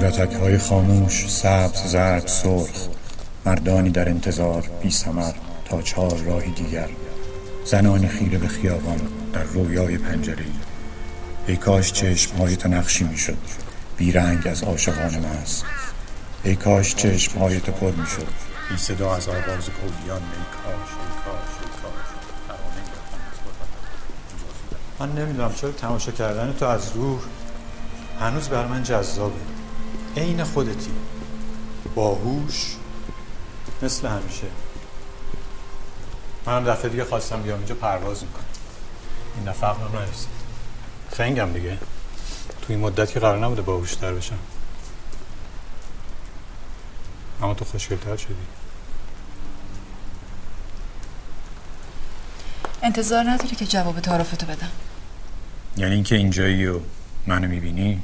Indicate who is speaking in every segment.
Speaker 1: صورتک های خاموش سبز زرد سرخ مردانی در انتظار بی سمر تا چهار راهی دیگر. زنانی خیره به خیابان در رویای پنجره. ای کاش چشم های تو نقشی می شد بیرنگ از عاشقان است. ای کاش چشم های تو پر می شد بی صدا از آواز کولیان کاش کاش ای کاش. من نمی‌دونم چرا تماشا کردن تو از دور هنوز بر من جذابه. عین خودتی. باهوش؟ مثل همیشه. منم دفعه دیگه خواستم بیام اینجا پرواز می‌کنم. این دفعه عقلم نرسید. خنگم دیگه. تو این مدت که قرار نبوده باهوشتر بشم. اما تو خوشگلتر شدی.
Speaker 2: انتظار نداری که جواب تعارفتو بدم.
Speaker 1: یعنی اینکه اینجایی و منو می‌بینی؟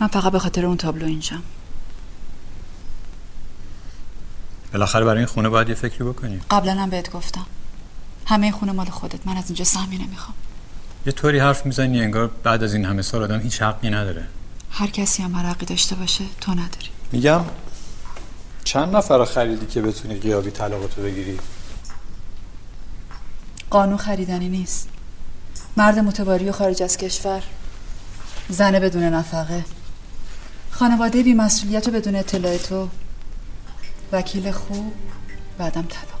Speaker 2: من فقط به خاطر اون تابلو اینجام.
Speaker 1: بالاخره برای این خونه باید یه فکری بکنی.
Speaker 2: قبلا هم بهت گفتم. همه این خونه مال خودت. من از اینجا سهمی نمی‌خوام
Speaker 1: یه طوری حرف می‌زنی انگار بعد از این همه سال آدم هیچ حقی نداره.
Speaker 2: هر کسی هم حقی داشته باشه تو نداری.
Speaker 1: میگم چند نفر خریدی که بتونی قیابی طلاقتو بگیری؟
Speaker 2: قانون خریدنی نیست. مرد متواری و خارج از کشور. زن بدون نفقه. خانواده بی مسئولیت و بدون اطلاع تو وکیل خوب بعدم طلاق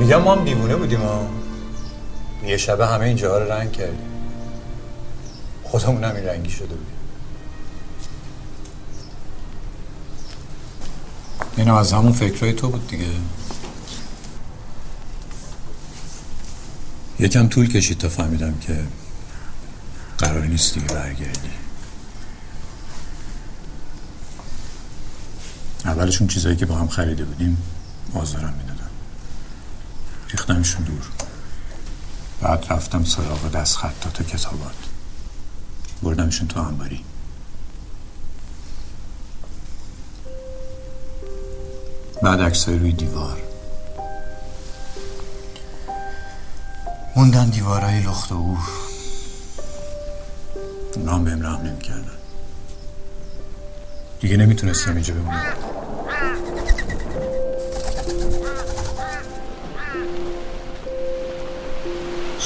Speaker 1: میگم ما هم دیوونه بودیم ها یه شبه همه اینجا رو رنگ کردیم. خودمون هم این رنگی شده بودیم. اینم از همون فکرهای تو بود دیگه. یکم طول کشید تا فهمیدم که قرار نیست دیگه برگردی. اولشون چیزایی که با هم خریده بودیم آزارم می‌دادن. ریختمشون دور بعد رفتم سراغ دست خطات و کتابات بردمشون تو انباری. بعد عکسای روی دیوار. موندن دیوارهای لخت و او اونا هم بهم رحم نمی‌کردن. دیگه نمی‌تونستم اینجا بمونم.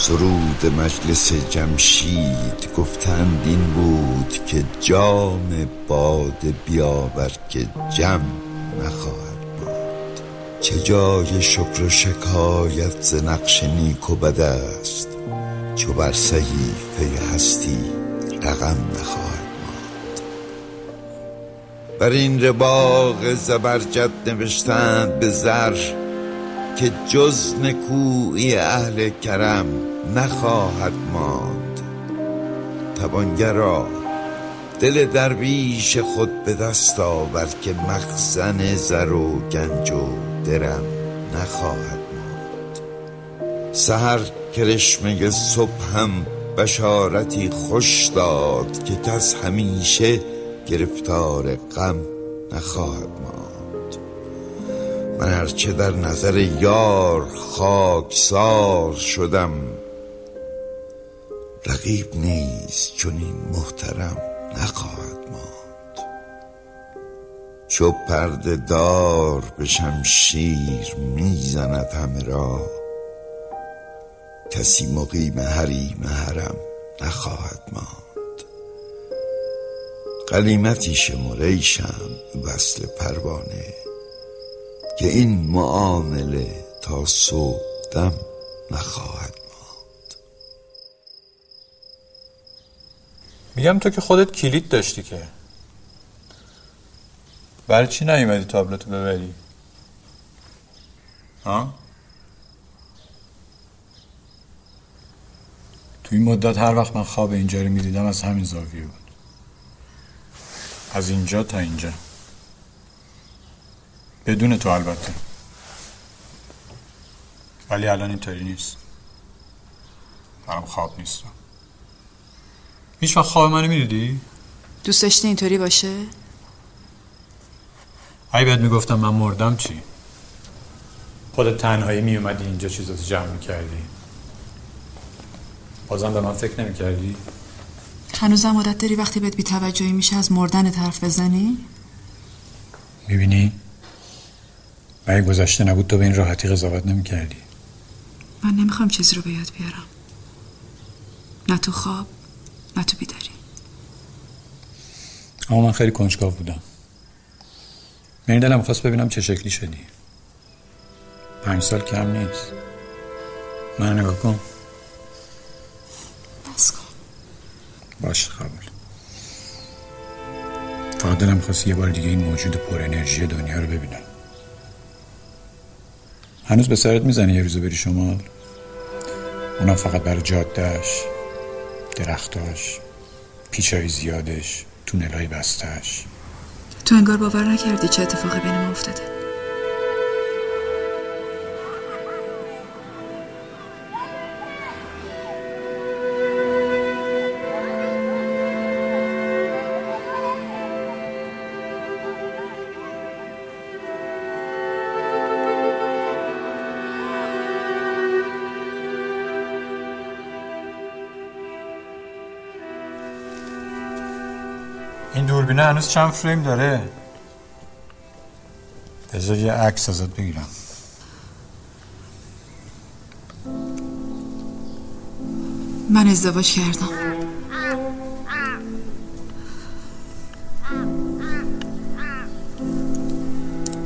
Speaker 3: سرود مجلس جمشید گفتند این بود که جام باد بیاور که جم نخواهد بود چه جای شکر و شکایت ز نقش نیک و بد است. چو بر صحیفه هستی رقم نخواهد بر این رباق زبرجد نوشتند به زر که جز نکوی اهل کرم نخواهد ماند. توانگرا دل درویش خود به دست آور که مخزن زر و گنج و درم نخواهد ماند. سهر کرشمه صبح هم بشارتی خوش داد که کس همیشه گرفتار غم نخواهد ماند. من هرچه در نظر یار خاکسار شدم رقیب نیز چون این محترم نخواهد ماند. چو پرده دار به شمشیر می‌زند همه را کسی مقیم حریم حرم نخواهد ماند. قلیمتی شمر ای شمع وصل پروانه که این معامله تا صبح دم نخواهد
Speaker 1: میگم تو که خودت کلید داشتی که. برای چی نیومدی تابلتو ببری؟ ها؟ تو این مدت هر وقت من خواب اینجا رو می‌دیدم از همین زاویه بود. از اینجا تا اینجا. بدون تو البته. ولی الان اینطوری نیست. برام خواب نیست. هیچ وقت خواب منو می‌دیدی؟
Speaker 2: دوست داشتی اینطوری باشه؟
Speaker 1: ای بهت می‌گفتم من مردم چی؟ خودت تنهایی میومدی اینجا چیزاتو جمع می‌کردی بازم به من فکر نمی‌کردی؟
Speaker 2: هنوزم عادت داری وقتی بهت بیتوجهی میشه از مردن طرف بزنی؟
Speaker 1: می‌بینی؟ اگه گذشته نبود تو به این راحتی قضاوت نمی‌کردی
Speaker 2: من نمی‌خوام چیزی رو به یاد بیارم نه تو خواب نه تو بیداری.
Speaker 1: اما من خیلی کنجکاو بودم. من دلم خواست ببینم چه شکلی شدی. پنج سال کم نیست. من نگاه کن.
Speaker 2: بس کن.
Speaker 1: باشه قبول. فقط دلم خواست یه بار دیگه این موجود پر انرژی دنیا رو ببینم. هنوز به سرت می‌زنی یه روزه بری شمال. اونم فقط برای جادهش درختاش پیچای زیادش تونلای بستش
Speaker 2: تو انگار باور نکردی چه اتفاقی بین ما افتاده.
Speaker 1: دوربینه هنوز چند فریم داره. بذار یه عکس ازت بگیرم.
Speaker 2: من ازدواج کردم.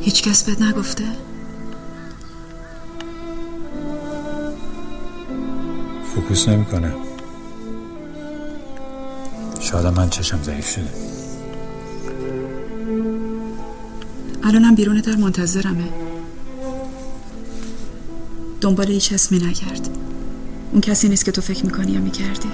Speaker 2: هیچ کس بهت نگفته؟
Speaker 1: فوکوس نمی‌کنه. شاید من چشم ضعیف شده.
Speaker 2: الانم بیرون در منتظرمه. دنبال هیچ اسمی نکرد اون کسی نیست که تو فکر می‌کنی یا می‌کردی.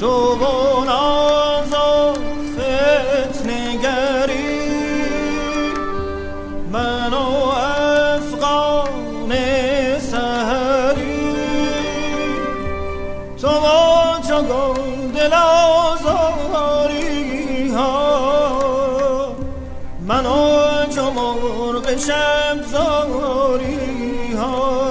Speaker 4: تو و ناز و فتنگری من و افغان سهری تو و چو گل من چو مرغ شب زاری ها.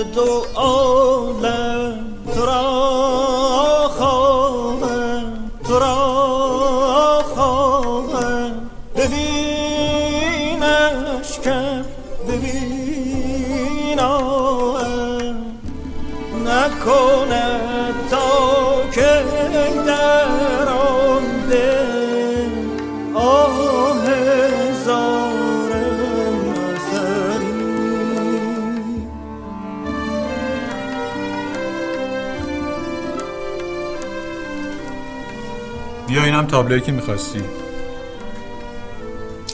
Speaker 4: ز
Speaker 1: اینم تابلویی که می‌خواستی.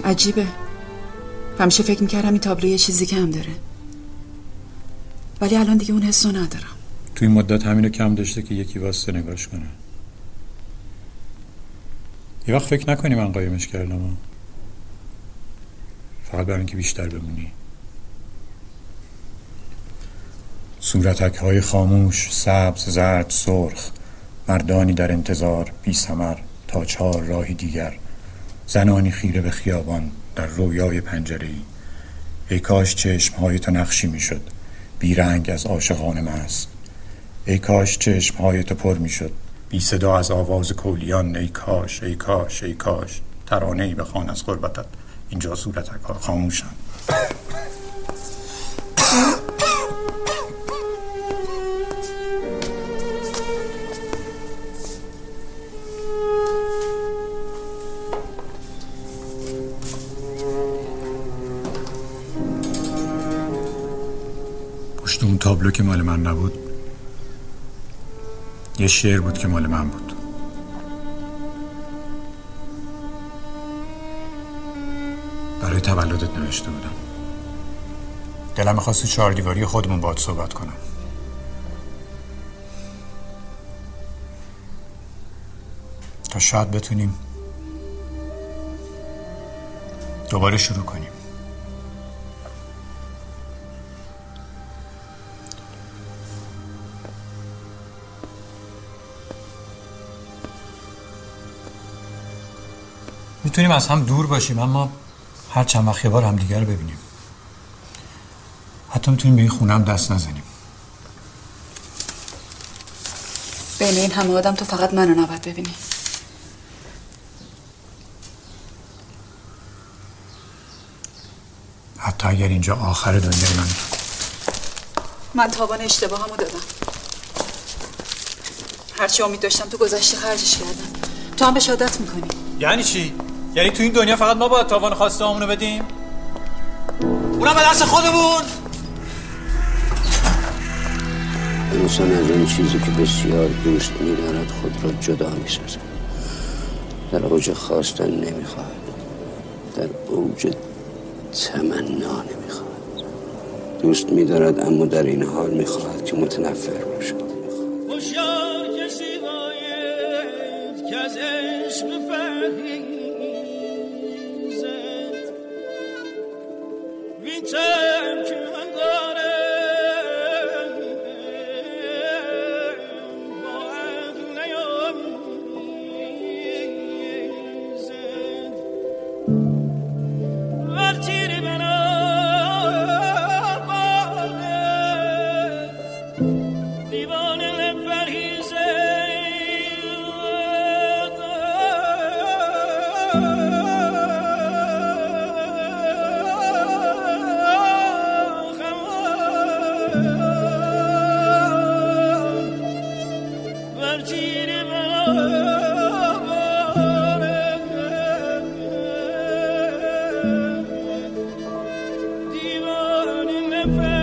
Speaker 2: عجیبه. همیشه فکر می‌کردم این تابلو یه چیزی کم داره. ولی الان دیگه اون حسو ندارم.
Speaker 1: تو این مدت همینو کم داشته که یکی واسه نگاش کنه. یه وقت فکر نکنی من قایمش کردم. ها. فقط برای اینکه بیشتر بمونی. صورتک های خاموش سبز زرد سرخ مردانی در انتظار بی سمر تا چهار راهی دیگر. زنانی خیره به خیابان در رویای پنجره ای ای کاش چشم های تو نقشی می‌شد. بیرنگ از عاشقان مست ای کاش چشم های تو پر می‌شد. بی صدا از آواز کولیان ای کاش ای کاش ای کاش. ترانه ای بخوان از غربتت. اینجا صورتک ها تابلو که مال من نبود یه شعر بود که مال من بود. برای تولدت نوشته بودم. دلم می‌خواست تو چهار دیواری خودمون باید صحبت کنم. تا شاید بتونیم دوباره شروع کنیم. می‌تونیم از هم دور باشیم اما هر چند وقت یه بار همدیگه رو ببینیم. حتی می‌تونیم به این خونه هم دست نزنیم.
Speaker 2: بین این همه آدم تو فقط منو نباید ببینی.
Speaker 1: حتی اگر اینجا آخر دنیای من.
Speaker 2: من تاوان اشتباهمو دادم. هرچی امید داشتم تو گذشته خرجش کردم. تو هم به عادت می‌کنی.
Speaker 5: یعنی چی؟ یعنی تو این دنیا فقط ما باید تاوان خواسته همونو بدیم؟ اونم به دست خودمون!
Speaker 6: انسان از اون چیزی که بسیار دوست میدارد خود را جدا می‌سازد. در اوج خواستن نمی‌خواهد. در اوج تمنا نمی‌خواهد. دوست میدارد اما در این حال می‌خواهد که متنفر باشد.
Speaker 4: هوشیار کسی باید که از عشق siempre.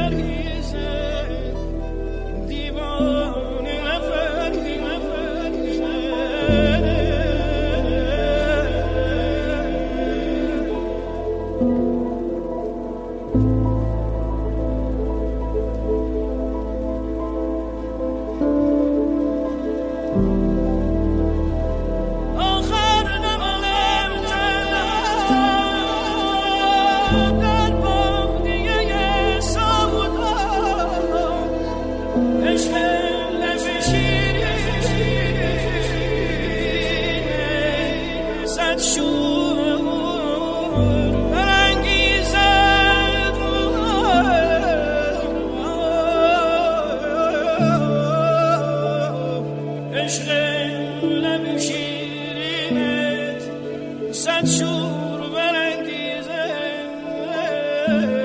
Speaker 4: yeah.